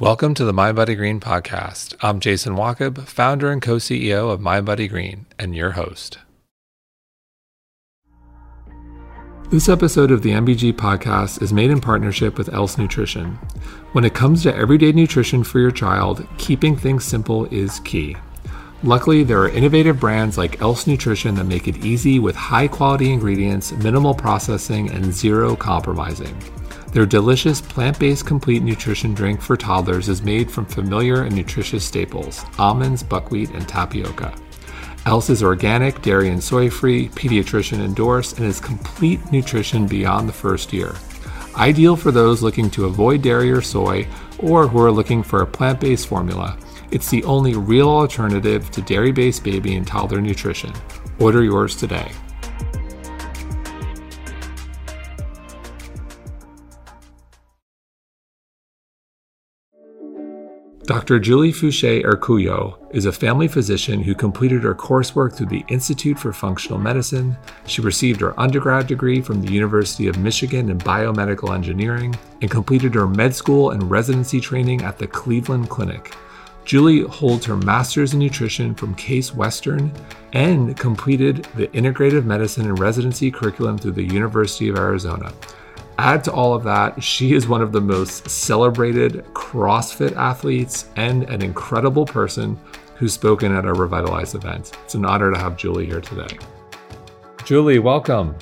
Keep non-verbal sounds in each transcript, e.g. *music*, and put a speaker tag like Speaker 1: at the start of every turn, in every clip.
Speaker 1: Welcome to the Mind Green podcast. I'm Jason Wachob, founder and co CEO of Mind Green, and your host. This episode of the MBG podcast is made in partnership with Else Nutrition. When it comes to everyday nutrition for your child, keeping things simple is key. Luckily, there are innovative brands like Else Nutrition that make it easy with high quality ingredients, minimal processing, and zero compromising. Their delicious plant based complete nutrition drink for toddlers is made from familiar and nutritious staples almonds, buckwheat, and tapioca. Else is organic, dairy and soy free, pediatrician endorsed, and is complete nutrition beyond the first year. Ideal for those looking to avoid dairy or soy or who are looking for a plant based formula. It's the only real alternative to dairy based baby and toddler nutrition. Order yours today. Dr. Julie Foucher-Urcuyo is a family physician who completed her coursework through the Institute for Functional Medicine. She received her undergrad degree from the University of Michigan in biomedical engineering and completed her med school and residency training at the Cleveland Clinic. Julie holds her master's in nutrition from Case Western and completed the integrative medicine and residency curriculum through the University of Arizona. Add to all of that, she is one of the most celebrated CrossFit athletes and an incredible person who's spoken at our Revitalize event. It's an honor to have Julie here today. Julie, welcome.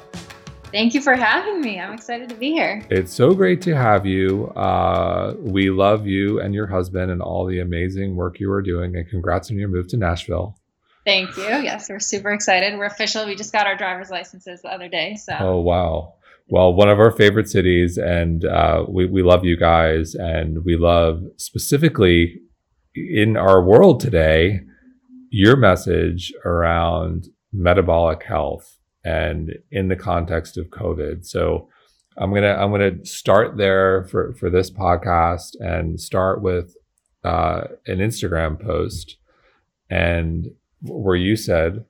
Speaker 2: Thank you for having me. I'm excited to be here.
Speaker 1: It's so great to have you. Uh, we love you and your husband and all the amazing work you are doing. And congrats on your move to Nashville.
Speaker 2: Thank you. Yes, we're super excited. We're official. We just got our driver's licenses the other day. So.
Speaker 1: Oh wow well, one of our favorite cities, and uh, we we love you guys, and we love specifically in our world today your message around metabolic health and in the context of COVID. So I'm gonna I'm gonna start there for for this podcast and start with uh, an Instagram post and where you said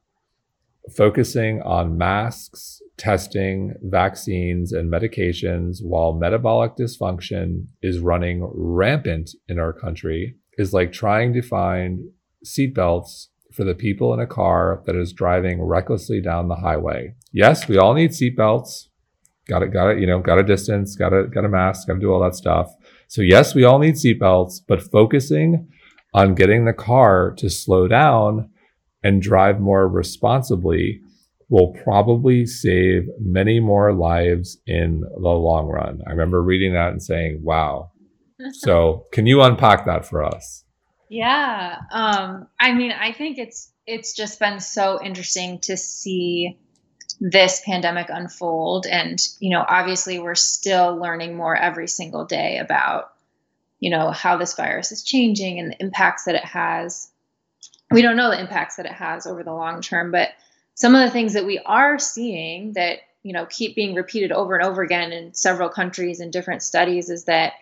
Speaker 1: focusing on masks testing, vaccines, and medications while metabolic dysfunction is running rampant in our country is like trying to find seatbelts for the people in a car that is driving recklessly down the highway. Yes, we all need seatbelts. Got it, got it, you know, got a distance, got a got a mask, got to do all that stuff. So yes, we all need seatbelts, but focusing on getting the car to slow down and drive more responsibly will probably save many more lives in the long run. I remember reading that and saying, wow. *laughs* so, can you unpack that for us?
Speaker 2: Yeah. Um, I mean, I think it's it's just been so interesting to see this pandemic unfold and you know obviously we're still learning more every single day about you know how this virus is changing and the impacts that it has we don't know the impacts that it has over the long term but some of the things that we are seeing that you know keep being repeated over and over again in several countries and different studies is that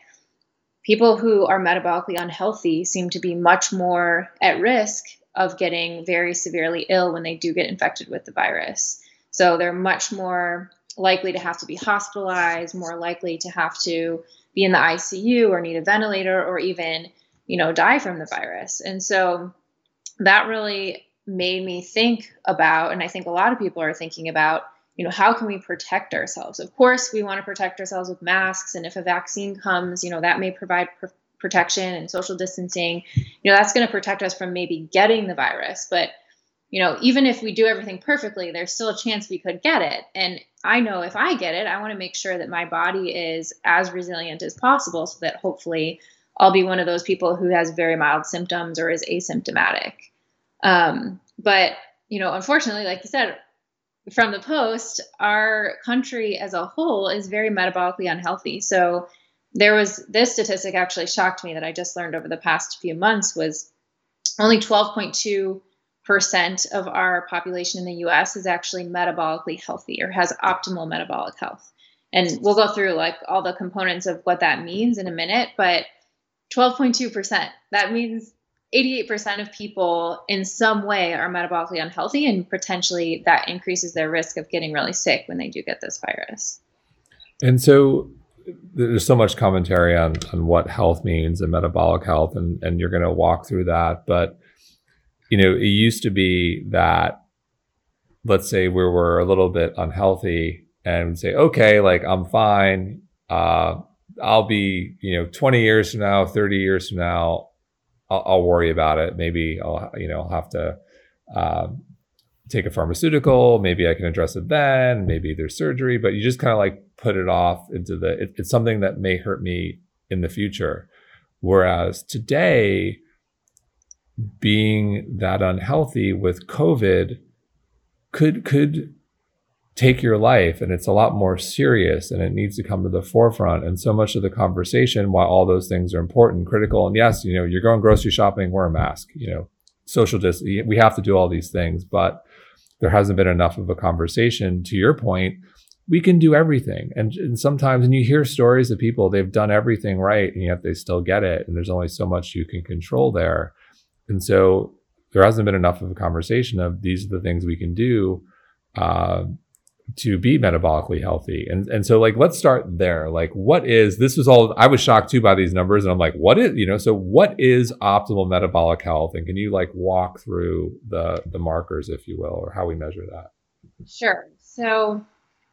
Speaker 2: people who are metabolically unhealthy seem to be much more at risk of getting very severely ill when they do get infected with the virus. So they're much more likely to have to be hospitalized, more likely to have to be in the ICU or need a ventilator or even, you know, die from the virus. And so that really made me think about, and I think a lot of people are thinking about, you know, how can we protect ourselves? Of course, we want to protect ourselves with masks, and if a vaccine comes, you know, that may provide pr- protection and social distancing. You know, that's going to protect us from maybe getting the virus, but you know, even if we do everything perfectly, there's still a chance we could get it. And I know if I get it, I want to make sure that my body is as resilient as possible so that hopefully I'll be one of those people who has very mild symptoms or is asymptomatic. Um, but you know, unfortunately, like you said, from the post, our country as a whole is very metabolically unhealthy. So there was this statistic actually shocked me that I just learned over the past few months was only 12.2 percent of our population in the US is actually metabolically healthy or has optimal metabolic health. And we'll go through like all the components of what that means in a minute, but 12.2%. That means 88% of people in some way are metabolically unhealthy, and potentially that increases their risk of getting really sick when they do get this virus.
Speaker 1: And so, there's so much commentary on on what health means and metabolic health, and and you're going to walk through that. But you know, it used to be that, let's say we were a little bit unhealthy, and say, okay, like I'm fine. Uh, I'll be, you know, 20 years from now, 30 years from now, I'll, I'll worry about it. Maybe I'll, you know, I'll have to um, take a pharmaceutical. Maybe I can address it then. Maybe there's surgery, but you just kind of like put it off into the, it, it's something that may hurt me in the future. Whereas today, being that unhealthy with COVID could, could take your life and it's a lot more serious and it needs to come to the forefront. And so much of the conversation while all those things are important critical and yes you know you're going grocery shopping wear a mask you know social distance we have to do all these things but there hasn't been enough of a conversation. To your point we can do everything. And, and sometimes and you hear stories of people they've done everything right and yet they still get it and there's only so much you can control there. And so there hasn't been enough of a conversation of these are the things we can do uh, to be metabolically healthy. And and so like let's start there. Like what is this was all I was shocked too by these numbers and I'm like what is you know so what is optimal metabolic health and can you like walk through the the markers if you will or how we measure that?
Speaker 2: Sure. So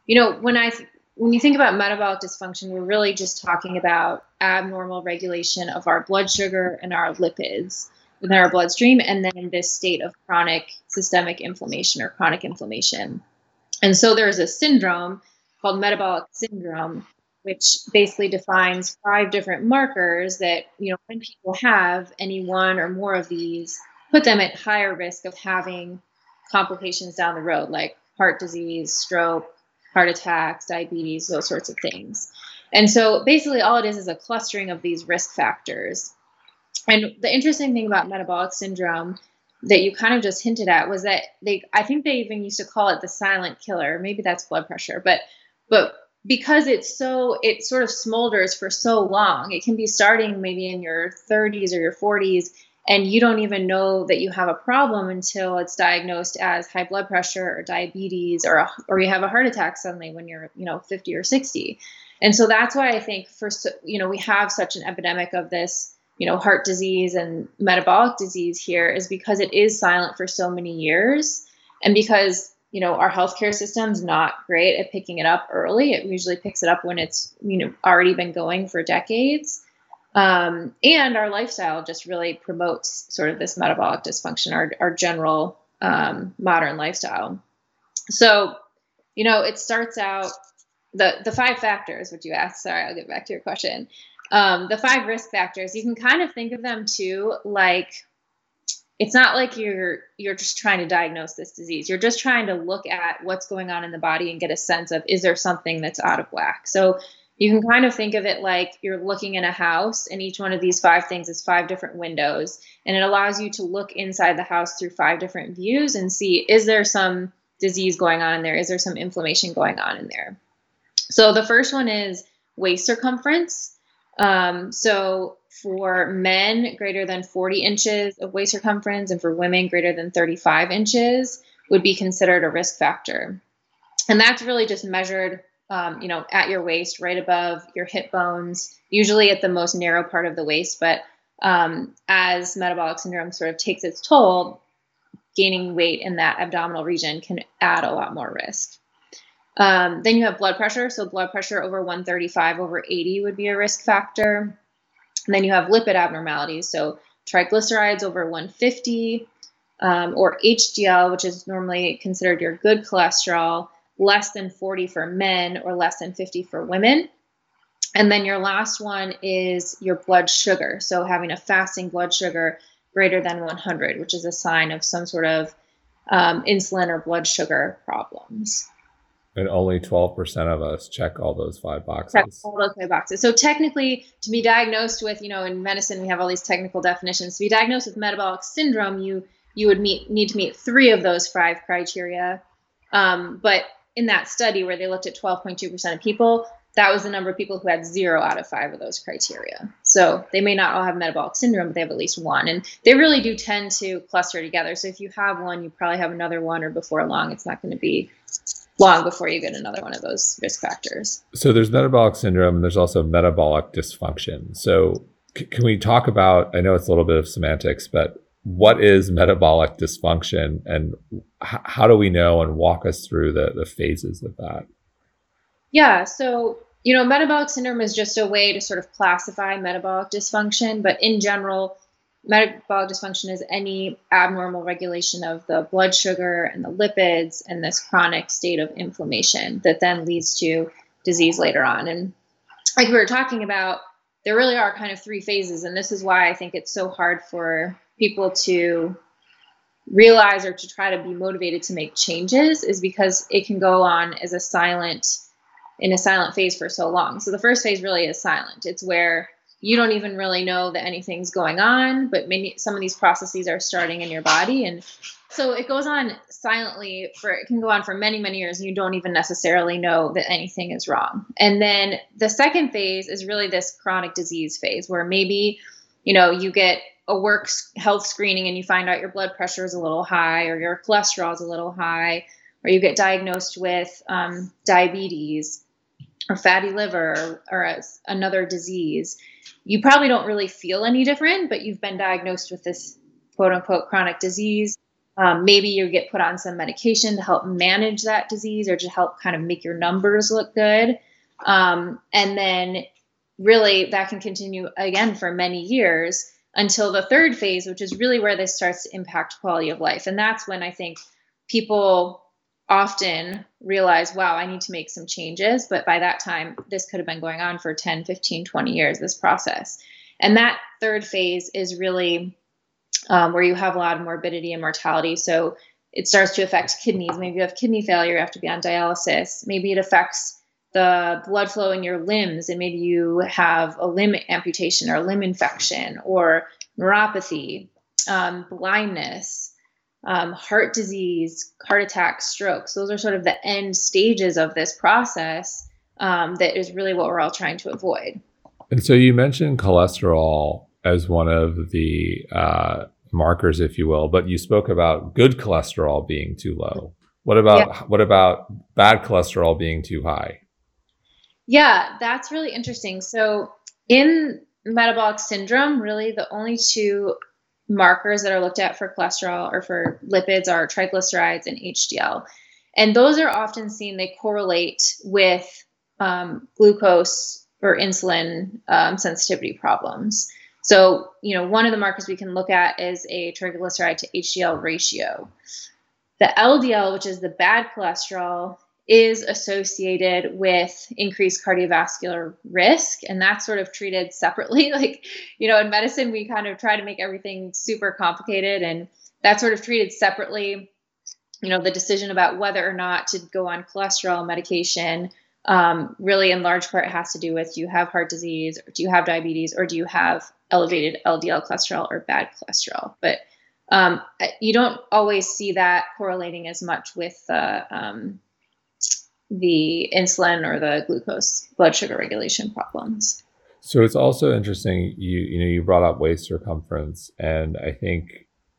Speaker 2: you know when I when you think about metabolic dysfunction we're really just talking about abnormal regulation of our blood sugar and our lipids within our bloodstream and then this state of chronic systemic inflammation or chronic inflammation. And so there's a syndrome called metabolic syndrome, which basically defines five different markers that, you know, when people have any one or more of these, put them at higher risk of having complications down the road, like heart disease, stroke, heart attacks, diabetes, those sorts of things. And so basically, all it is is a clustering of these risk factors. And the interesting thing about metabolic syndrome that you kind of just hinted at was that they I think they even used to call it the silent killer. Maybe that's blood pressure, but but because it's so it sort of smolders for so long, it can be starting maybe in your 30s or your 40s and you don't even know that you have a problem until it's diagnosed as high blood pressure or diabetes or a, or you have a heart attack suddenly when you're, you know, 50 or 60. And so that's why I think first you know, we have such an epidemic of this you know heart disease and metabolic disease here is because it is silent for so many years. And because you know our healthcare system's not great at picking it up early it usually picks it up when it's you know already been going for decades. Um, and our lifestyle just really promotes sort of this metabolic dysfunction our, our general um, modern lifestyle. So you know it starts out the the five factors which you asked sorry i'll get back to your question um, the five risk factors you can kind of think of them too like it's not like you're you're just trying to diagnose this disease. You're just trying to look at what's going on in the body and get a sense of is there something that's out of whack? So you can kind of think of it like you're looking in a house and each one of these five things is five different windows. And it allows you to look inside the house through five different views and see is there some disease going on in there? Is there some inflammation going on in there? So the first one is waist circumference um, so for men, greater than 40 inches of waist circumference, and for women, greater than 35 inches would be considered a risk factor. And that's really just measured, um, you know, at your waist, right above your hip bones, usually at the most narrow part of the waist. But um, as metabolic syndrome sort of takes its toll, gaining weight in that abdominal region can add a lot more risk. Um, then you have blood pressure. So blood pressure over 135 over 80 would be a risk factor. And then you have lipid abnormalities. So triglycerides over 150 um, or HDL, which is normally considered your good cholesterol, less than 40 for men or less than 50 for women. And then your last one is your blood sugar. So having a fasting blood sugar greater than 100, which is a sign of some sort of um, insulin or blood sugar problems.
Speaker 1: And only 12% of us check all those five boxes. Check
Speaker 2: all those five boxes. So technically, to be diagnosed with, you know, in medicine, we have all these technical definitions. To be diagnosed with metabolic syndrome, you you would meet need to meet three of those five criteria. Um, but in that study where they looked at 12.2% of people, that was the number of people who had zero out of five of those criteria. So they may not all have metabolic syndrome, but they have at least one. And they really do tend to cluster together. So if you have one, you probably have another one, or before long, it's not going to be long before you get another one of those risk factors.
Speaker 1: So there's metabolic syndrome and there's also metabolic dysfunction. So c- can we talk about I know it's a little bit of semantics, but what is metabolic dysfunction and h- how do we know and walk us through the, the phases of that?
Speaker 2: Yeah, so you know, metabolic syndrome is just a way to sort of classify metabolic dysfunction, but in general, metabolic dysfunction is any abnormal regulation of the blood sugar and the lipids and this chronic state of inflammation that then leads to disease later on. And like we were talking about, there really are kind of three phases. And this is why I think it's so hard for people to realize or to try to be motivated to make changes is because it can go on as a silent in a silent phase for so long. So the first phase really is silent. It's where you don't even really know that anything's going on, but many some of these processes are starting in your body and so it goes on silently for it can go on for many many years and you don't even necessarily know that anything is wrong. And then the second phase is really this chronic disease phase where maybe you know you get a work health screening and you find out your blood pressure is a little high or your cholesterol is a little high or you get diagnosed with um, diabetes fatty liver or, or another disease you probably don't really feel any different, but you've been diagnosed with this quote unquote chronic disease. Um, maybe you get put on some medication to help manage that disease or to help kind of make your numbers look good. Um, and then really that can continue again for many years until the third phase, which is really where this starts to impact quality of life. And that's when I think people often realize, wow, I need to make some changes. But by that time, this could have been going on for 10, 15, 20 years, this process. And that third phase is really um, where you have a lot of morbidity and mortality. So it starts to affect kidneys. Maybe you have kidney failure, you have to be on dialysis. Maybe it affects the blood flow in your limbs, and maybe you have a limb amputation or limb infection or neuropathy, um, blindness um, heart disease, heart attacks, strokes. Those are sort of the end stages of this process um, that is really what we're all trying to avoid.
Speaker 1: And so you mentioned cholesterol as one of the uh, markers, if you will, but you spoke about good cholesterol being too low. What about yeah. what about bad cholesterol being too high?
Speaker 2: Yeah, that's really interesting. So in metabolic syndrome, really the only two markers that are looked at for cholesterol or for lipids are triglycerides and HDL. And those are often seen, they correlate with um, glucose or insulin um, sensitivity problems. So, you know, one of the markers we can look at is a triglyceride to HDL ratio. The LDL, which is the bad cholesterol, is associated with increased cardiovascular risk and that's sort of treated separately. *laughs* Like you know in medicine we kind of try to make everything super complicated and that's sort of treated separately. You know the decision about whether or not to go on cholesterol medication um, really in large part has to do with do you have heart disease or do you have diabetes or do you have elevated ldl cholesterol or bad cholesterol? But um, you don't always see that correlating as much with uh, um, the insulin or the glucose blood sugar regulation problems.
Speaker 1: So it's also interesting. You you know you brought up waist circumference, and I think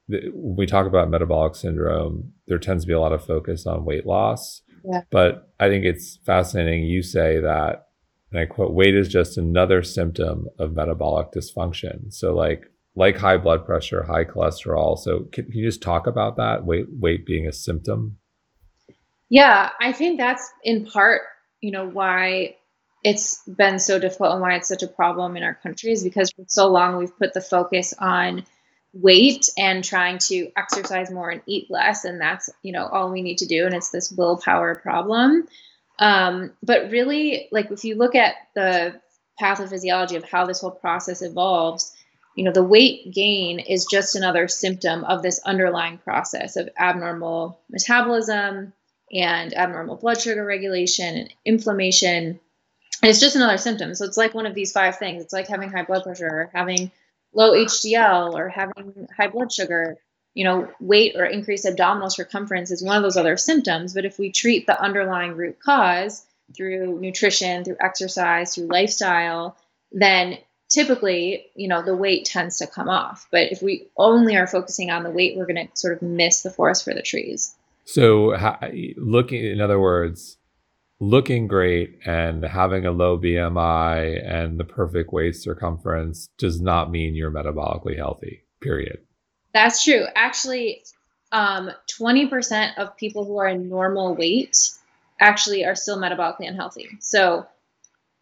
Speaker 1: when we talk about metabolic syndrome, there tends to be a lot of focus on weight loss. Yeah. But I think it's fascinating. You say that, and I quote, "Weight is just another symptom of metabolic dysfunction." So like like high blood pressure, high cholesterol. So can, can you just talk about that? Weight weight being a symptom.
Speaker 2: Yeah, I think that's in part, you know, why it's been so difficult and why it's such a problem in our country is because for so long we've put the focus on weight and trying to exercise more and eat less and that's you know all we need to do and it's this willpower problem. Um, but really like if you look at the pathophysiology of how this whole process evolves you know the weight gain is just another symptom of this underlying process of abnormal metabolism and abnormal blood sugar regulation and inflammation. And it's just another symptom. So it's like one of these five things. It's like having high blood pressure, or having low HDL, or having high blood sugar. You know, weight or increased abdominal circumference is one of those other symptoms. But if we treat the underlying root cause through nutrition, through exercise, through lifestyle, then typically, you know, the weight tends to come off. But if we only are focusing on the weight, we're going to sort of miss the forest for the trees.
Speaker 1: So, looking, in other words, looking great and having a low BMI and the perfect waist circumference does not mean you're metabolically healthy, period.
Speaker 2: That's true. Actually, um, 20% of people who are in normal weight actually are still metabolically unhealthy. So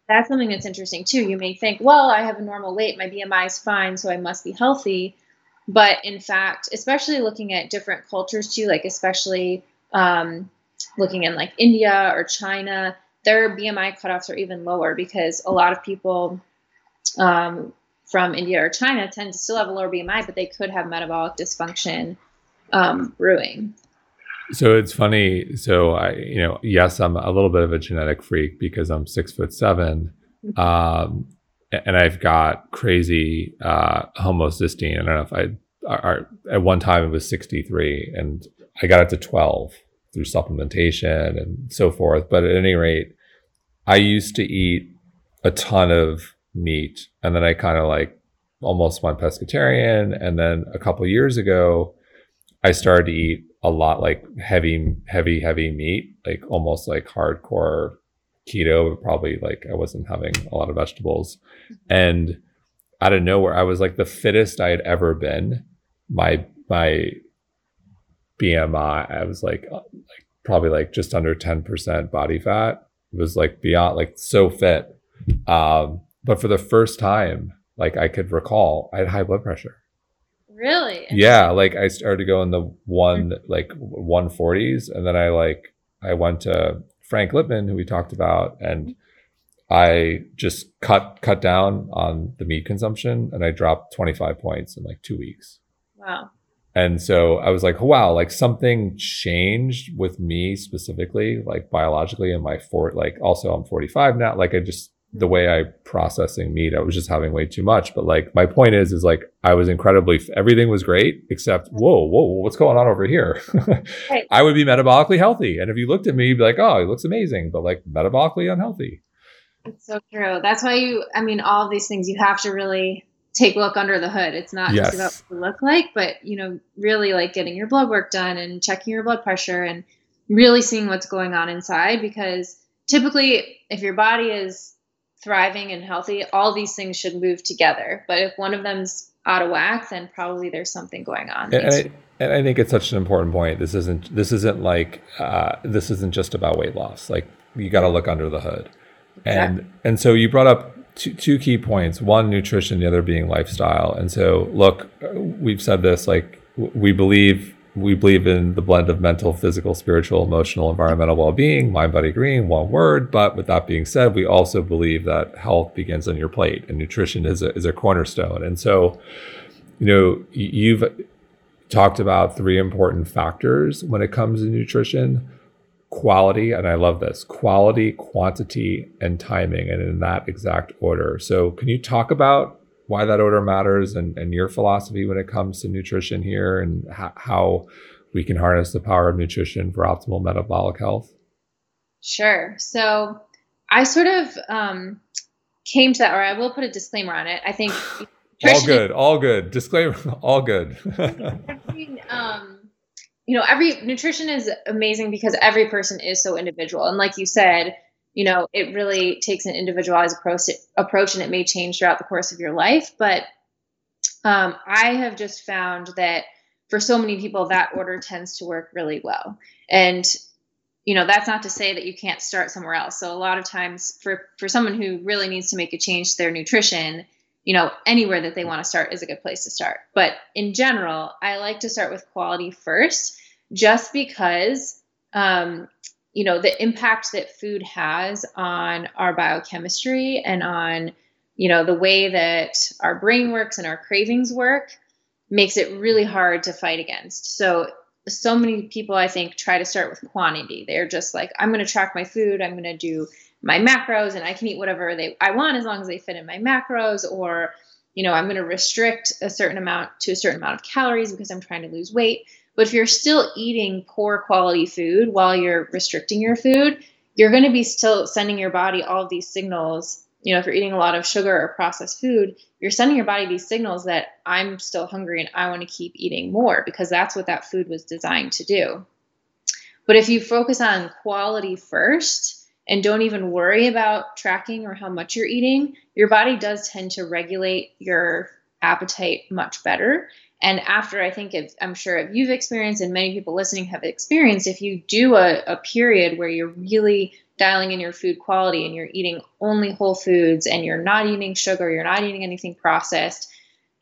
Speaker 2: that's something that's interesting too. You may think, well, I have a normal weight, my BMI is fine, so I must be healthy. But in fact, especially looking at different cultures too, like especially um, looking in like India or China, their BMI cutoffs are even lower because a lot of people um, from India or China tend to still have a lower BMI, but they could have metabolic dysfunction um, brewing.
Speaker 1: So it's funny. So I, you know, yes, I'm a little bit of a genetic freak because I'm six foot seven, mm-hmm. um, and I've got crazy uh, homocysteine. I don't know if I, At one time it was 63, and I got it to 12 through supplementation and so forth. But at any rate, I used to eat a ton of meat, and then I kind of like almost went pescatarian, and then a couple years ago, I started to eat a lot like heavy, heavy, heavy meat, like almost like hardcore keto, but probably like I wasn't having a lot of vegetables. And out of nowhere, I was like the fittest I had ever been. My my BMI, I was like, uh, like probably like just under 10% body fat. It was like beyond like so fit. Um, but for the first time, like I could recall, I had high blood pressure.
Speaker 2: Really?
Speaker 1: Yeah, like I started to go in the one like 140s, and then I like I went to Frank Lipman, who we talked about, and I just cut cut down on the meat consumption, and I dropped 25 points in like two weeks.
Speaker 2: Wow.
Speaker 1: And so I was like, wow, like something changed with me specifically, like biologically in my fort, like also I'm 45 now. Like I just the hmm. way I processing meat, I was just having way too much. But like my point is, is like I was incredibly everything was great except whoa, whoa, what's going on over here? right. *laughs* I would be metabolically healthy, and if you looked at me, you'd be like, oh, he looks amazing, but like metabolically unhealthy.
Speaker 2: It's so true. That's why you. I mean, all of these things you have to really take a look under the hood. It's not yes. just about what you look like, but you know, really like getting your blood work done and checking your blood pressure and really seeing what's going on inside because typically if your body is thriving and healthy, all these things should move together. But if one of them's out of whack, then probably there's something going on.
Speaker 1: And, I, and I think it's such an important point. This isn't this isn't like uh, this isn't just about weight loss. Like you got to look under the hood. Exactly. And and so you brought up two, two key points. One, nutrition. The other being lifestyle. And so look, we've said this. Like we believe we believe in the blend of mental, physical, spiritual, emotional, environmental well being, mind, body, green, one word. But with that being said, we also believe that health begins on your plate and nutrition is a, is a cornerstone. And so, you know, you've talked about three important factors when it comes to nutrition quality, and I love this quality, quantity, and timing, and in that exact order. So, can you talk about why that order matters and, and your philosophy when it comes to nutrition here and ha- how we can harness the power of nutrition for optimal metabolic health?
Speaker 2: Sure. So I sort of um, came to that, or I will put a disclaimer on it. I think
Speaker 1: all good, all good. Disclaimer, *laughs* all good.
Speaker 2: um, you know, every nutrition is amazing because every person is so individual, and like you said, you know, it really takes an individualized approach, approach and it may change throughout the course of your life. But um, I have just found that for so many people, that order tends to work really well. And, you know, that's not to say that you can't start somewhere else. So a lot of times for, for someone who really needs to make a change to their nutrition, you know, anywhere that they want to start is a good place to start. But in general, I like to start with quality first, just because um, you know the impact that food has on our biochemistry and on you know the way that our brain works and our cravings work makes it really hard to fight against. So so many people i think try to start with quantity. They're just like i'm going to track my food i'm going to do my macros and i can eat whatever they i want as long as they fit in my macros or you know i'm going to restrict a certain amount to a certain amount of calories because i'm trying to lose weight but if you're still eating poor quality food while you're restricting your food, you're going to be still sending your body all of these signals. You know, if you're eating a lot of sugar or processed food, you're sending your body these signals that I'm still hungry and I want to keep eating more because that's what that food was designed to do. But if you focus on quality first and don't even worry about tracking or how much you're eating, your body does tend to regulate your appetite much better. And after I think if I'm sure if you've experienced and many people listening have experienced, if you do a, a period where you're really dialing in your food quality and you're eating only whole foods and you're not eating sugar, you're not eating anything processed,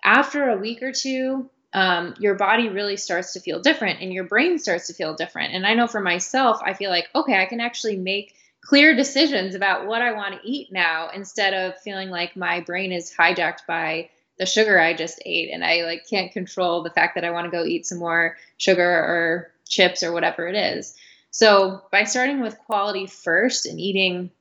Speaker 2: after a week or two, um, your body really starts to feel different and your brain starts to feel different. And I know for myself, I feel like, okay, I can actually make clear decisions about what I want to eat now instead of feeling like my brain is hijacked by the sugar I just ate and I like can't control the fact that I want to go eat some more sugar or chips or whatever it is. So by starting with quality first and eating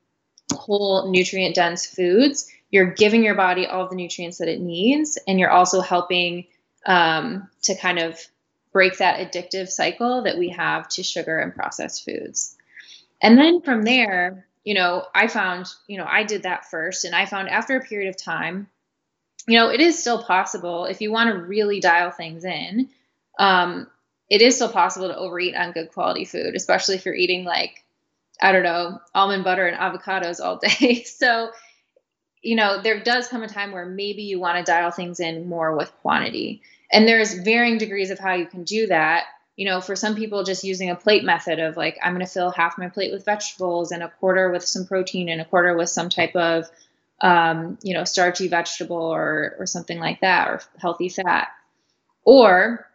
Speaker 2: whole nutrient dense foods, you're giving your body all the nutrients that it needs and you're also helping um, to kind of break that addictive cycle that we have to sugar and processed foods. And then from there, you know, I found, you know, I did that first and I found after a period of time, you know, it is still possible if you want to really dial things in. Um, it is still possible to overeat on good quality food, especially if you're eating like, I don't know, almond butter and avocados all *laughs* day. so, you know, there does come a time where maybe you want to dial things in more with quantity. And there's varying degrees of how you can do that. You know, for some people, just using a plate method of like, I'm going to fill half my plate with vegetables and a quarter with some protein and a quarter with some type of um, you know, starchy vegetable or or something like that, or healthy fat. Or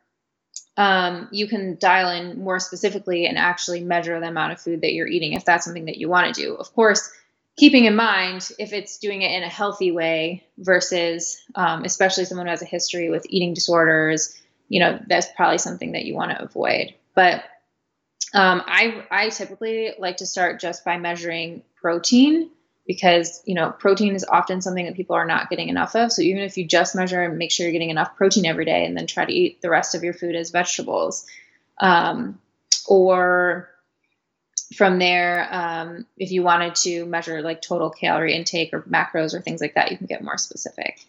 Speaker 2: um, you can dial in more specifically and actually measure the amount of food that you're eating if that's something that you want to do. Of course, keeping in mind if it's doing it in a healthy way versus, um, especially someone who has a history with eating disorders, you know, that's probably something that you want to avoid. But um, I I typically like to start just by measuring protein because you know protein is often something that people are not getting enough of. So even if you just measure and make sure you're getting enough protein every day and then try to eat the rest of your food as vegetables um, or from there um, if you wanted to measure like total calorie intake or macros or things like that you can get more specific.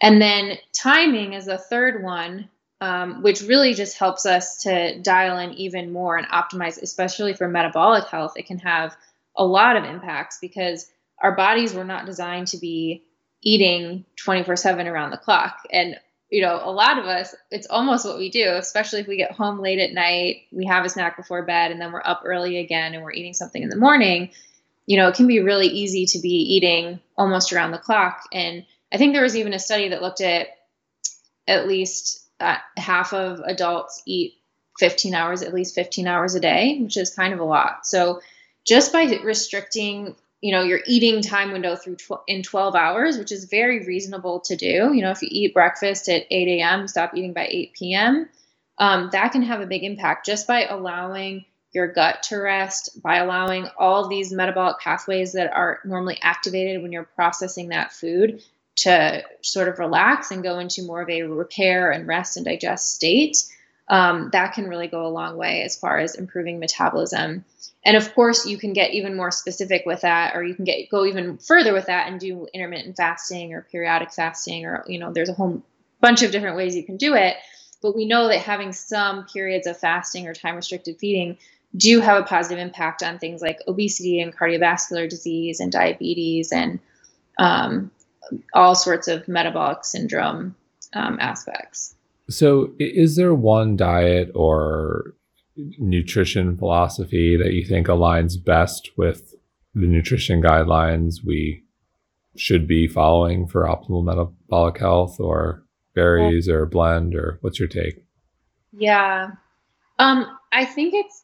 Speaker 2: And then timing is the third one um, which really just helps us to dial in even more and optimize especially for metabolic health. It can have a lot of impacts because our bodies were not designed to be eating 24 7 around the clock. And, you know, a lot of us, it's almost what we do, especially if we get home late at night, we have a snack before bed, and then we're up early again and we're eating something in the morning. You know, it can be really easy to be eating almost around the clock. And I think there was even a study that looked at at least uh, half of adults eat 15 hours, at least 15 hours a day, which is kind of a lot. So, just by restricting you know your eating time window through tw- in 12 hours which is very reasonable to do you know if you eat breakfast at 8 a.m stop eating by 8 p.m um, that can have a big impact just by allowing your gut to rest by allowing all these metabolic pathways that are normally activated when you're processing that food to sort of relax and go into more of a repair and rest and digest state um, that can really go a long way as far as improving metabolism. And of course, you can get even more specific with that, or you can get go even further with that and do intermittent fasting or periodic fasting, or you know, there's a whole bunch of different ways you can do it. But we know that having some periods of fasting or time restricted feeding do have a positive impact on things like obesity and cardiovascular disease and diabetes and um, all sorts of metabolic syndrome um, aspects.
Speaker 1: So, is there one diet or nutrition philosophy that you think aligns best with the nutrition guidelines we should be following for optimal metabolic health, or varies, or blend, or what's your take?
Speaker 2: Yeah, um, I think it's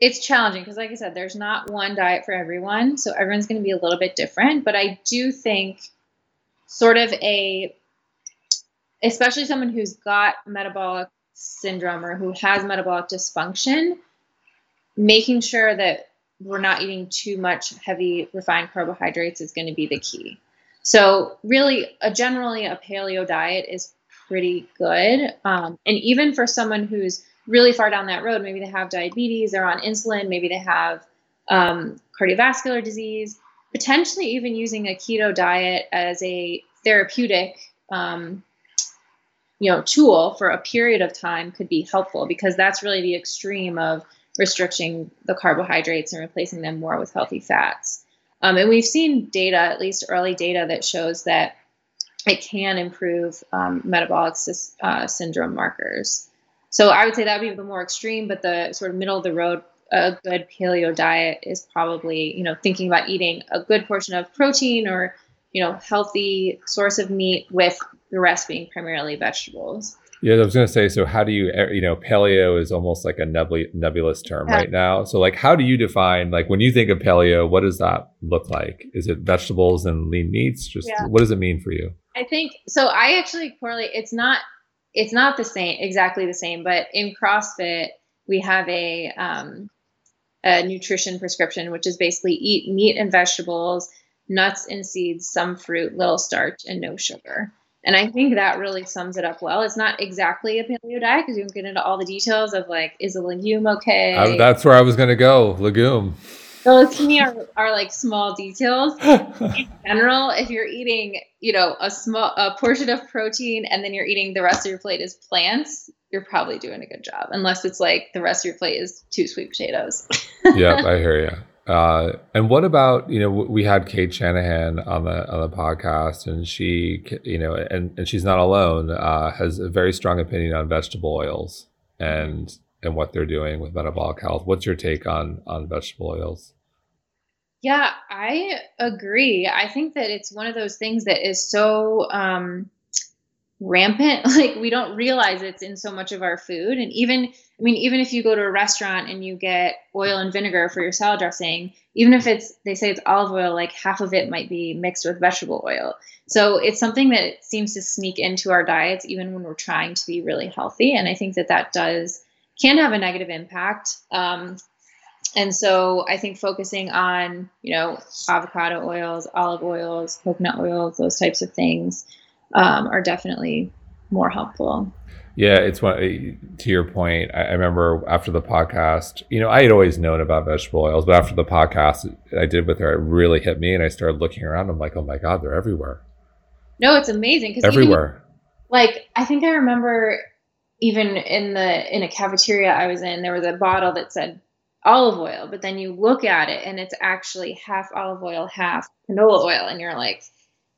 Speaker 2: it's challenging because, like I said, there's not one diet for everyone, so everyone's going to be a little bit different. But I do think sort of a especially someone who's got metabolic syndrome or who has metabolic dysfunction, making sure that we're not eating too much heavy refined carbohydrates is going to be the key. So, really, a generally a paleo diet is pretty good. Um, and even for someone who's really far down that road, maybe they have diabetes, they're on insulin, maybe they have um, cardiovascular disease, potentially even using a keto diet as a therapeutic um, you know tool for a period of time could be helpful because that's really the extreme of restricting the carbohydrates and replacing them more with healthy fats. Um, and we've seen data, at least early data, that shows that it can improve um, metabolic uh, syndrome markers. So I would say that would be the more extreme, but the sort of middle of the road, a good paleo diet is probably, you know, thinking about eating a good portion of protein or, you know, healthy source of meat with the rest being primarily vegetables.
Speaker 1: Yeah, I was going to say. So, how do you, you know, paleo is almost like a nebulous term yeah. right now. So, like, how do you define, like, when you think of paleo, what does that look like? Is it vegetables and lean meats? Just yeah. what does it mean for you?
Speaker 2: I think so. I actually correlate. It's not. It's not the same, exactly the same. But in CrossFit, we have a um, a nutrition prescription, which is basically eat meat and vegetables, nuts and seeds, some fruit, little starch, and no sugar. And I think that really sums it up well. It's not exactly a paleo diet because you don't get into all the details of like, is a legume okay?
Speaker 1: I, that's where I was going to go. Legume.
Speaker 2: Those to me are, are like small details. *laughs* In general, if you're eating, you know, a small a portion of protein and then you're eating the rest of your plate is plants, you're probably doing a good job. Unless it's like the rest of your plate is two sweet potatoes.
Speaker 1: yep, I hear you. *laughs* Uh, and what about you know we had Cate Shanahan on the on the podcast, and she you know and, and she's not alone. Uh, has a very strong opinion on vegetable oils and and what they're doing with metabolic health. What's your take on on vegetable oils?
Speaker 2: Yeah, I agree. I think that it's one of those things that is so um, rampant. *laughs* Like we don't realize it's in so much of our food. And even i mean even if you go to a restaurant and you get oil and vinegar for your salad dressing even if it's they say it's olive oil like half of it might be mixed with vegetable oil. So it's something that seems to sneak into our diets even when we're trying to be really healthy. And i think that that does can have a negative impact. Um, and so i think focusing on you know avocado oils olive oils coconut oils those types of things um, are definitely more helpful.
Speaker 1: Yeah, it's one to your point. I, I, remember after the podcast, you know, I had always known about vegetable oils, but after the podcast I did with her, it really hit me, and I started looking around. I'm like, oh my god, they're everywhere.
Speaker 2: No, it's amazing
Speaker 1: because everywhere.
Speaker 2: Even, like I think I remember even in the in a cafeteria I was in, there was a bottle that said olive oil, but then you look at it and it's actually half olive oil, half canola oil, and you're like,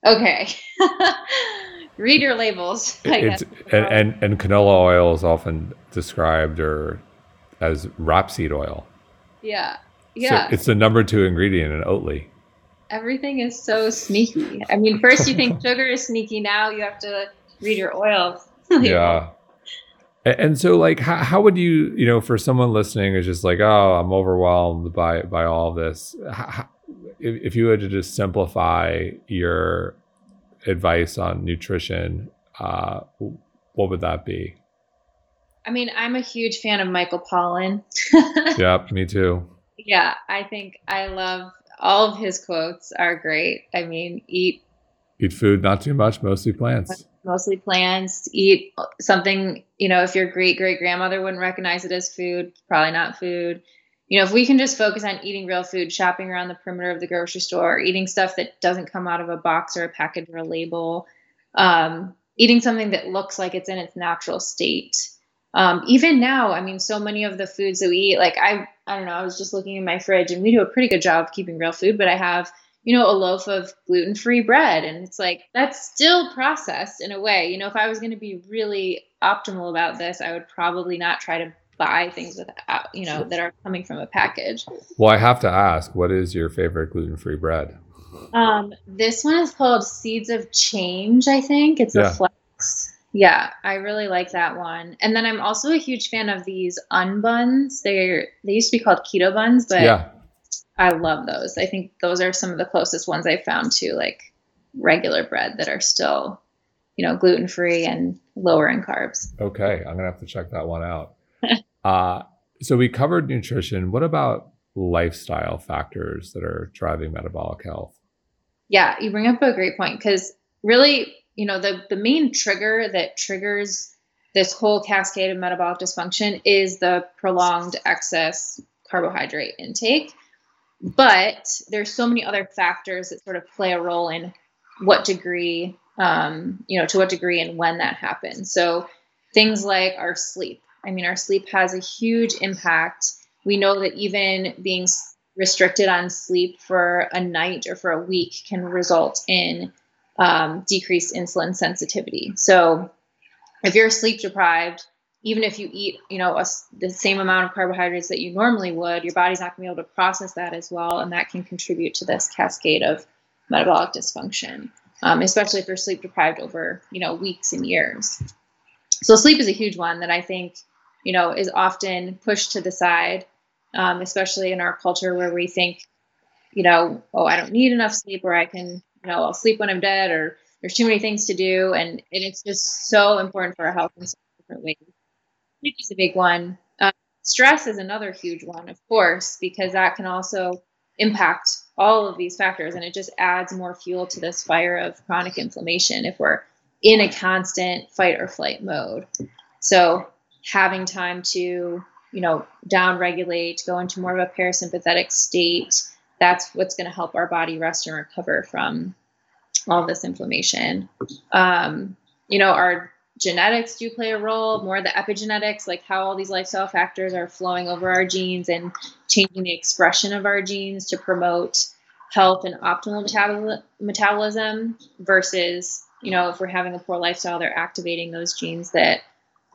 Speaker 2: okay. *laughs* Read your labels.
Speaker 1: It's, and, and, and canola oil is often described or as rapeseed oil.
Speaker 2: Yeah. Yeah.
Speaker 1: So it's the number two ingredient in Oatly.
Speaker 2: Everything is so sneaky. I mean, first you think *laughs* sugar is sneaky. Now you have to read your oils. *laughs*
Speaker 1: yeah. And so, like, how, how would you, you know, for someone listening is just like, oh, I'm overwhelmed by by all this. How, if, if you had to just simplify your advice on nutrition, uh, what would that be?
Speaker 2: I mean, I'm a huge fan of Michael Pollan. *laughs*
Speaker 1: yep, me too.
Speaker 2: Yeah, I think I love all of his quotes are great. I mean, eat
Speaker 1: eat food, not too much, mostly plants.
Speaker 2: Mostly plants. Eat something, you know, if your great great grandmother wouldn't recognize it as food, probably not food you know, if we can just focus on eating real food, shopping around the perimeter of the grocery store, eating stuff that doesn't come out of a box or a package or a label, um, eating something that looks like it's in its natural state. Um, even now, I mean, so many of the foods that we eat, like I, I don't know, I was just looking in my fridge and we do a pretty good job of keeping real food, but I have, you know, a loaf of gluten free bread. And it's like, that's still processed in a way. You know, if I was going to be really optimal about this, I would probably not try to buy things you know that are coming from a package.
Speaker 1: Well, I have to ask, what is your favorite gluten-free bread?
Speaker 2: Um, this one is called Seeds of Change. I think it's yeah. a flex. Yeah, I really like that one. And then I'm also a huge fan of these unbuns. They're they used to be called keto buns, but yeah. I love those. I think those are some of the closest ones I've found to like regular bread that are still, you know, gluten free and lower in carbs.
Speaker 1: Okay, I'm gonna have to check that one out. *laughs* Uh, so we covered nutrition. What about lifestyle factors that are driving metabolic health?
Speaker 2: Yeah, you bring up a great point because really, you know, the the main trigger that triggers this whole cascade of metabolic dysfunction is the prolonged excess carbohydrate intake. But there's so many other factors that sort of play a role in what degree, um, you know, to what degree and when that happens. So things like our sleep, I mean, our sleep has a huge impact. we know that even being restricted on sleep for a night or for a week can result in um, decreased insulin sensitivity. So if you're sleep deprived, even if you eat, you know, a, the same amount of carbohydrates that you normally would, your body's not going to be able to process that as well, and that can contribute to this cascade of metabolic dysfunction, um, especially if you're sleep deprived over, you know, weeks and years. So sleep is a huge one that I think, you know, is often pushed to the side, um, especially in our culture where we think, you know, oh, I don't need enough sleep, or I can, you know, I'll sleep when I'm dead, or there's too many things to do, and, and it's just so important for our health in so many different ways. Sleep is a big one. Uh, stress is another huge one, of course, because that can also impact all of these factors, and it just adds more fuel to this fire of chronic inflammation if we're in a constant fight or flight mode. So having time to, you know, down regulate, go into more of a parasympathetic state, that's what's going to help our body rest and recover from all this inflammation. Um, you know, our genetics do play a role, more the epigenetics, like how all these lifestyle factors are flowing over our genes and changing the expression of our genes to promote health and optimal metabol- metabolism versus, you know, if we're having a poor lifestyle, they're activating those genes that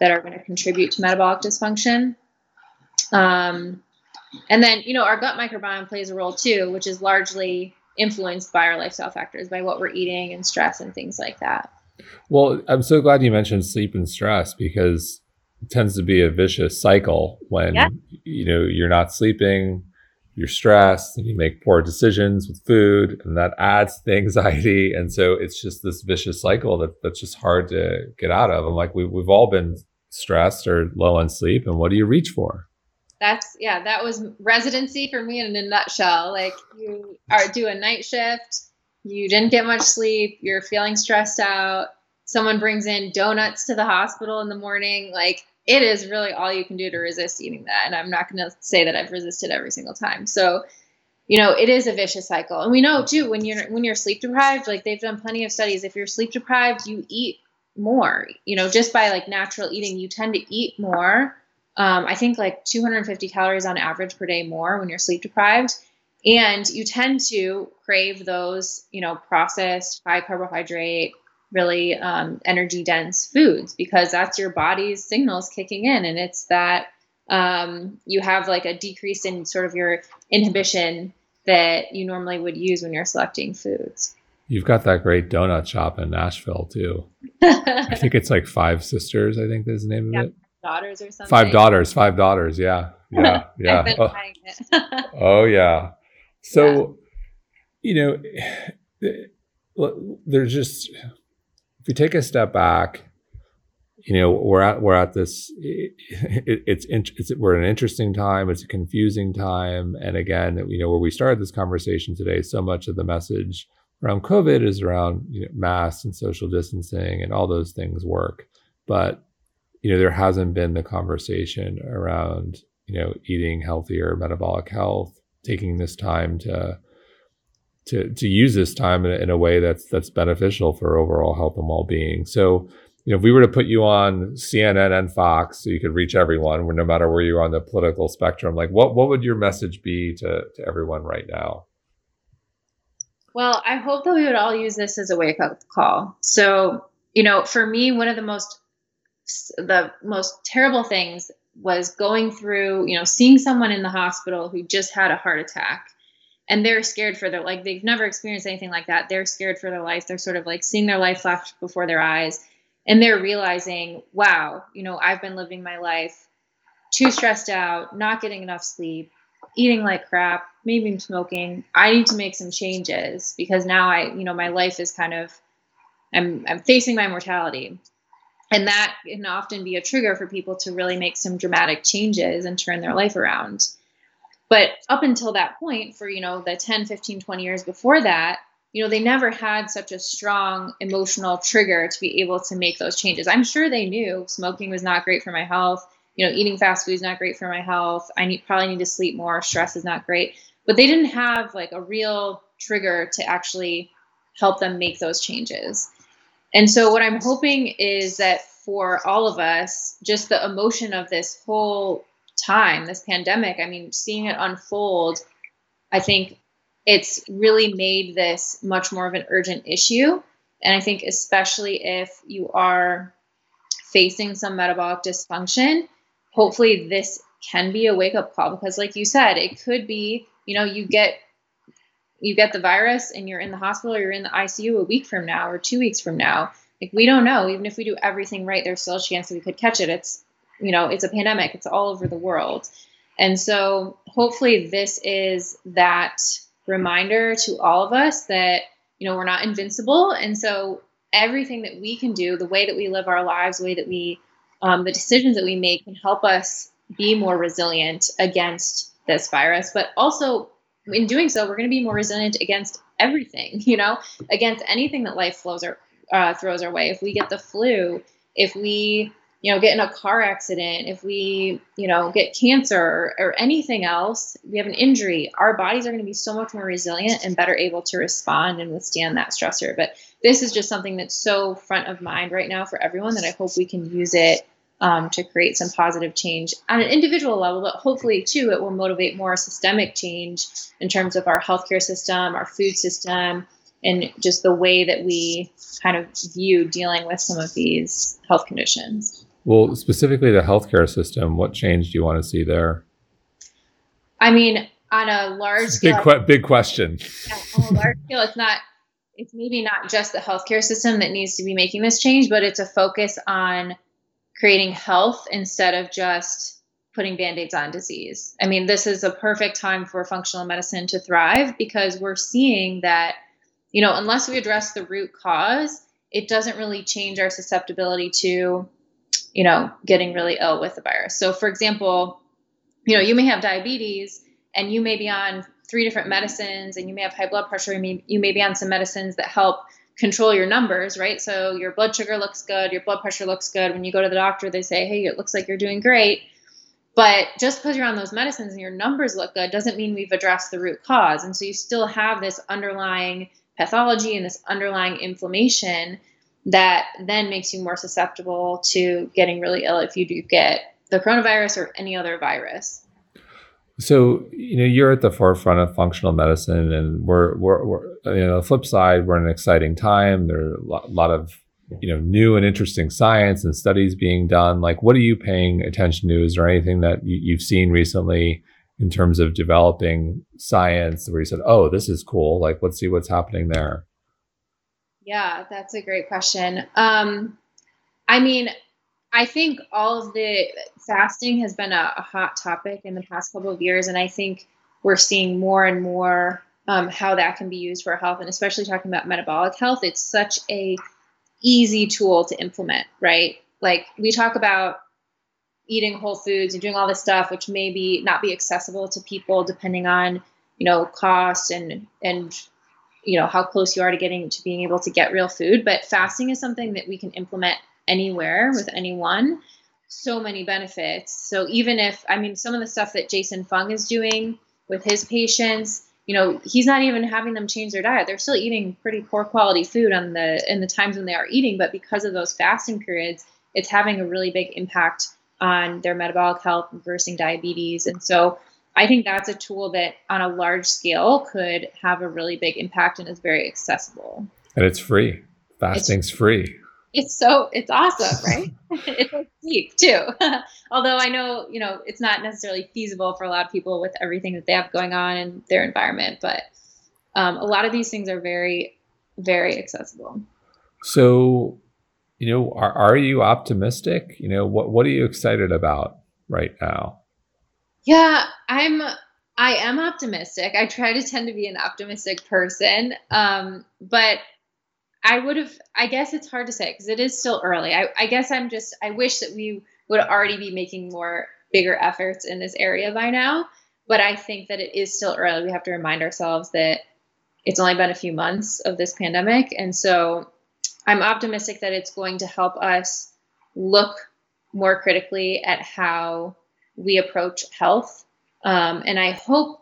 Speaker 2: that are going to contribute to metabolic dysfunction. Um, and then, you know, our gut microbiome plays a role too, which is largely influenced by our lifestyle factors, by what we're eating and stress and things like that.
Speaker 1: Well, I'm so glad you mentioned sleep and stress because it tends to be a vicious cycle when yeah. you know you're not sleeping, you're stressed, and you make poor decisions with food, and that adds to the *laughs* anxiety. And so it's just this vicious cycle that that's just hard to get out of. I'm like, we, we've all been stressed or low on sleep, and what do you reach for?
Speaker 2: that's yeah that was residency for me in a nutshell like you are do a night shift you didn't get much sleep you're feeling stressed out someone brings in donuts to the hospital in the morning like it is really all you can do to resist eating that and i'm not going to say that i've resisted every single time so you know it is a vicious cycle and we know too when you're when you're sleep deprived like they've done plenty of studies if you're sleep deprived you eat more you know just by like natural eating you tend to eat more um, I think like 250 calories on average per day more when you're sleep deprived. And you tend to crave those, you know, processed, high carbohydrate, really um, energy dense foods because that's your body's signals kicking in. And it's that um, you have like a decrease in sort of your inhibition that you normally would use when you're selecting foods.
Speaker 1: You've got that great donut shop in Nashville too. I think it's like Five Sisters, I think is the name of it
Speaker 2: daughters or something.
Speaker 1: Five daughters, five daughters. Yeah, *laughs* yeah, yeah. oh. *laughs* oh. yeah. So, yeah. you know, there's just if you take a step back, you know, we're at we're at this. It, it, it's, it's we're in an interesting time. It's a confusing time, and again, you know, where we started this conversation today, so much of the message around COVID is around you know, masks and social distancing, and all those things work, but you know there hasn't been the conversation around you know eating healthier metabolic health taking this time to to to use this time in, in a way that's that's beneficial for overall health and well-being. So you know if we were to put you on cnn and fox so you could reach everyone no matter where you're on the political spectrum like what what would your message be to to everyone right now
Speaker 2: well i hope that we would all use this as a wake-up call so you know for me one of the most the most terrible things was going through, you know, seeing someone in the hospital who just had a heart attack and they're scared for their like they've never experienced anything like that. They're scared for their life. They're sort of like seeing their life flash before their eyes and they're realizing, wow, you know, I've been living my life too stressed out, not getting enough sleep, eating like crap, maybe smoking. I need to make some changes because now I, you know, my life is kind of I'm I'm facing my mortality. And that can often be a trigger for people to really make some dramatic changes and turn their life around. But up until that point for you know the 10 15 20 years before that you know they never had such a strong emotional trigger to be able to make those changes. I'm sure they knew smoking was not great for my health you know eating fast food is not great for my health. I need probably need to sleep more. Stress is not great. But they didn't have like a real trigger to actually help them make those changes. And so, what I'm hoping is that for all of us, just the emotion of this whole time, this pandemic, I mean, seeing it unfold, I think it's really made this much more of an urgent issue. And I think, especially if you are facing some metabolic dysfunction, hopefully this can be a wake up call because, like you said, it could be, you know, you get you get the virus and you're in the hospital or you're in the ICU a week from now or two weeks from now. Like we don't know. Even if we do everything right, there's still a chance that we could catch it. It's you know, it's a pandemic. It's all over the world. And so hopefully this is that reminder to all of us that, you know, we're not invincible. And so everything that we can do, the way that we live our lives, the way that we, um, the decisions that we make can help us be more resilient against this virus. But also, in doing so, we're going to be more resilient against everything, *laughs* you know, against anything that life flows our, uh, throws our way. If we get the flu, if we you know, get in a car accident, if we, you know, get cancer or, or anything else, we have an injury, our bodies are going to be so much more resilient and better able to respond and withstand that stressor. But this is just something that's so front of mind right now for everyone that I hope we can use it um, to create some positive change on an individual level, but hopefully, too, it will motivate more systemic change in terms of our healthcare system, our food system, and just the way that we kind of view dealing with some of these health conditions.
Speaker 1: Well, specifically the healthcare system, what change do you want to see there?
Speaker 2: I mean, on a large
Speaker 1: scale, big, que- big question.
Speaker 2: Yeah, on a large scale, it's not. It's maybe not just the healthcare system that needs to be making this change, but it's a focus on creating health instead of just putting band-aids on disease. I mean, this is a perfect time for functional medicine to thrive because we're seeing that, you know, unless we address the root cause, it doesn't really change our susceptibility to you know, getting really ill with the virus. So, for example, you know, you may have diabetes and you may be on three different medicines and you may have high blood pressure. You may, you may be on some medicines that help control your numbers, right? So, your blood sugar looks good, your blood pressure looks good. When you go to the doctor, they say, hey, it looks like you're doing great. But just because you're on those medicines and your numbers look good doesn't mean we've addressed the root cause. And so you still have this underlying pathology and this underlying inflammation that then makes you more susceptible to getting really ill if you do get the coronavirus or any other virus.
Speaker 1: So you know you're at the forefront of functional medicine, and we're we're, we're you know the flip side. We're in an exciting time. There are a lot of you know new and interesting science and studies being done. Like, what are you paying attention to? Is there anything that you, you've seen recently in terms of developing science where you said, "Oh, this is cool"? Like, let's see what's happening there.
Speaker 2: Yeah, that's a great question. Um, I mean, I think all of the fasting has been a, a, hot topic in the past couple of years, and I think we're seeing more and more um, how that can be used for health, and especially talking about metabolic health. It's such a easy tool to implement, right? Like we talk about eating whole foods and doing all this stuff, which may be not be accessible to people depending on you know cost and and you know how close you are to getting to being able to get real food but fasting is something that we can implement anywhere with anyone so many benefits so even if i mean some of the stuff that jason fung is doing with his patients you know he's not even having them change their diet they're still eating pretty poor quality food on the in the times when they are eating but because of those fasting periods it's having a really big impact on their metabolic health reversing diabetes and so I think that's a tool that on a large scale could have a really big impact and is very accessible.
Speaker 1: And it's free. Fasting's it's, free.
Speaker 2: It's so it's awesome, *laughs* right? *laughs* it's like cheap too. *laughs* Although I know, you know, it's not necessarily feasible for a lot of people with everything that they have going on in their environment, but um, a lot of these things are very, very accessible.
Speaker 1: So, you know, are, are you optimistic? You know, what what are you excited about right now?
Speaker 2: Yeah, I'm I am optimistic. I try to tend to be an optimistic person. Um, but I would have I guess it's hard to say because it is still early. I, I guess I'm just I wish that we would already be making more bigger efforts in this area by now. But I think that it is still early. We have to remind ourselves that it's only been a few months of this pandemic. And so I'm optimistic that it's going to help us look more critically at how we approach health. Um, and I hope,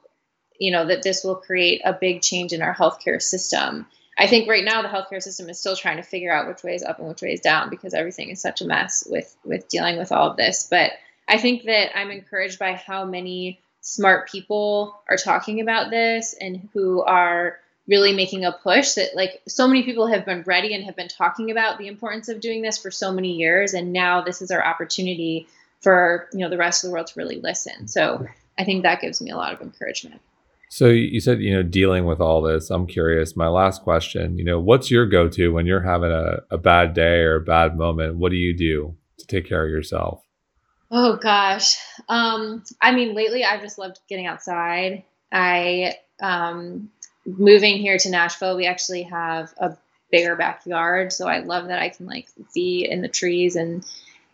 Speaker 2: you know, that this will create a big change in our healthcare system. I think right now the healthcare system is still trying to figure out which way is up and which way is down because everything is such a mess with with dealing with all of this. But I think that I'm encouraged by how many smart people are talking about this and who are really making a push that like so many people have been ready and have been talking about the importance of doing this for so many years. And now this is our opportunity for you know the rest of the world to really listen. So i think that gives me a lot of encouragement
Speaker 1: so you said you know dealing with all this i'm curious my last question you know what's your go-to when you're having a, a bad day or a bad moment what do you do to take care of yourself
Speaker 2: oh gosh um i mean lately i've just loved getting outside i um moving here to Nashville, we actually have a bigger backyard, so I love that I can like be in the trees and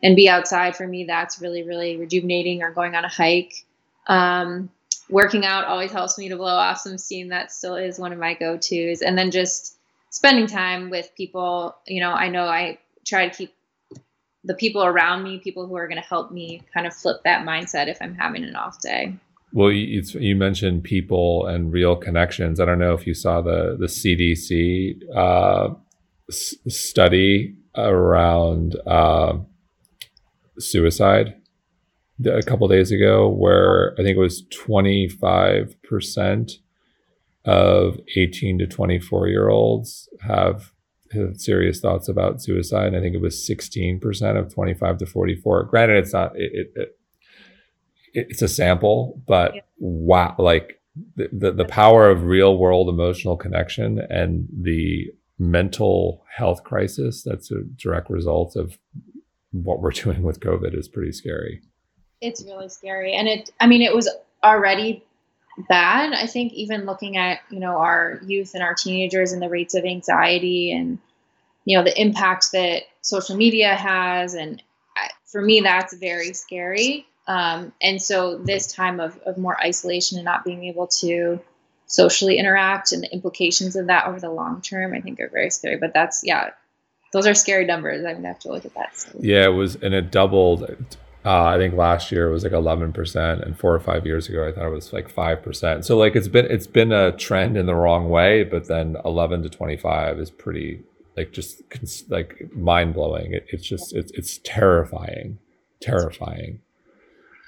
Speaker 2: and be outside. For me, that's really really rejuvenating. Or going on a hike. Um, working out always helps me to blow off some steam. That still is one of my go tos, and then just spending time with people. You know, I know I try to keep the people around me, people who are going to help me kind of flip that mindset if I'm having an off day.
Speaker 1: Well, you, you, mentioned people and real connections. I don't know if you saw the the CDC uh, s- study around uh, suicide a couple days ago, where I think it was twenty five percent of eighteen to twenty four year olds have, have serious thoughts about suicide. I think it was sixteen percent of twenty five to forty four. Granted, it's not it, it it's a sample, but yeah. wow, like the, the, the power of real world emotional connection and the mental health crisis that's a direct result of what we're *laughs* doing with COVID is pretty scary.
Speaker 2: It's really scary. And it, I mean, it was already bad. I think even looking at, you know, our youth and our teenagers and the rates of anxiety and, you know, the impact that social media has. And for me, that's very scary. Um, and so this time of, of more isolation and not being able to socially interact and the implications of that over the long term, I think are very scary. But that's, yeah, those are scary numbers. I'm gonna have to look at that.
Speaker 1: Yeah, it was, and it doubled. Uh, I think last year it was like 11%, and four or five years ago I thought it was like five percent. So like it's been it's been a trend in the wrong way, but then 11 to 25 is pretty like just like mind blowing. It, it's just it's it's terrifying, terrifying.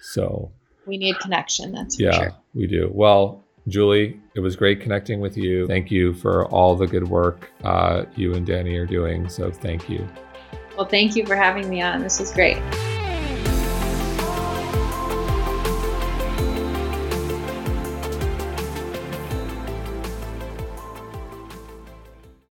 Speaker 1: So
Speaker 2: we need connection. That's
Speaker 1: yeah,
Speaker 2: sure.
Speaker 1: we do. Well, Julie, it was great connecting with you. Thank you for all the good work uh, you and Danny are doing. So thank you.
Speaker 2: Well, thank you for having me on. This was great.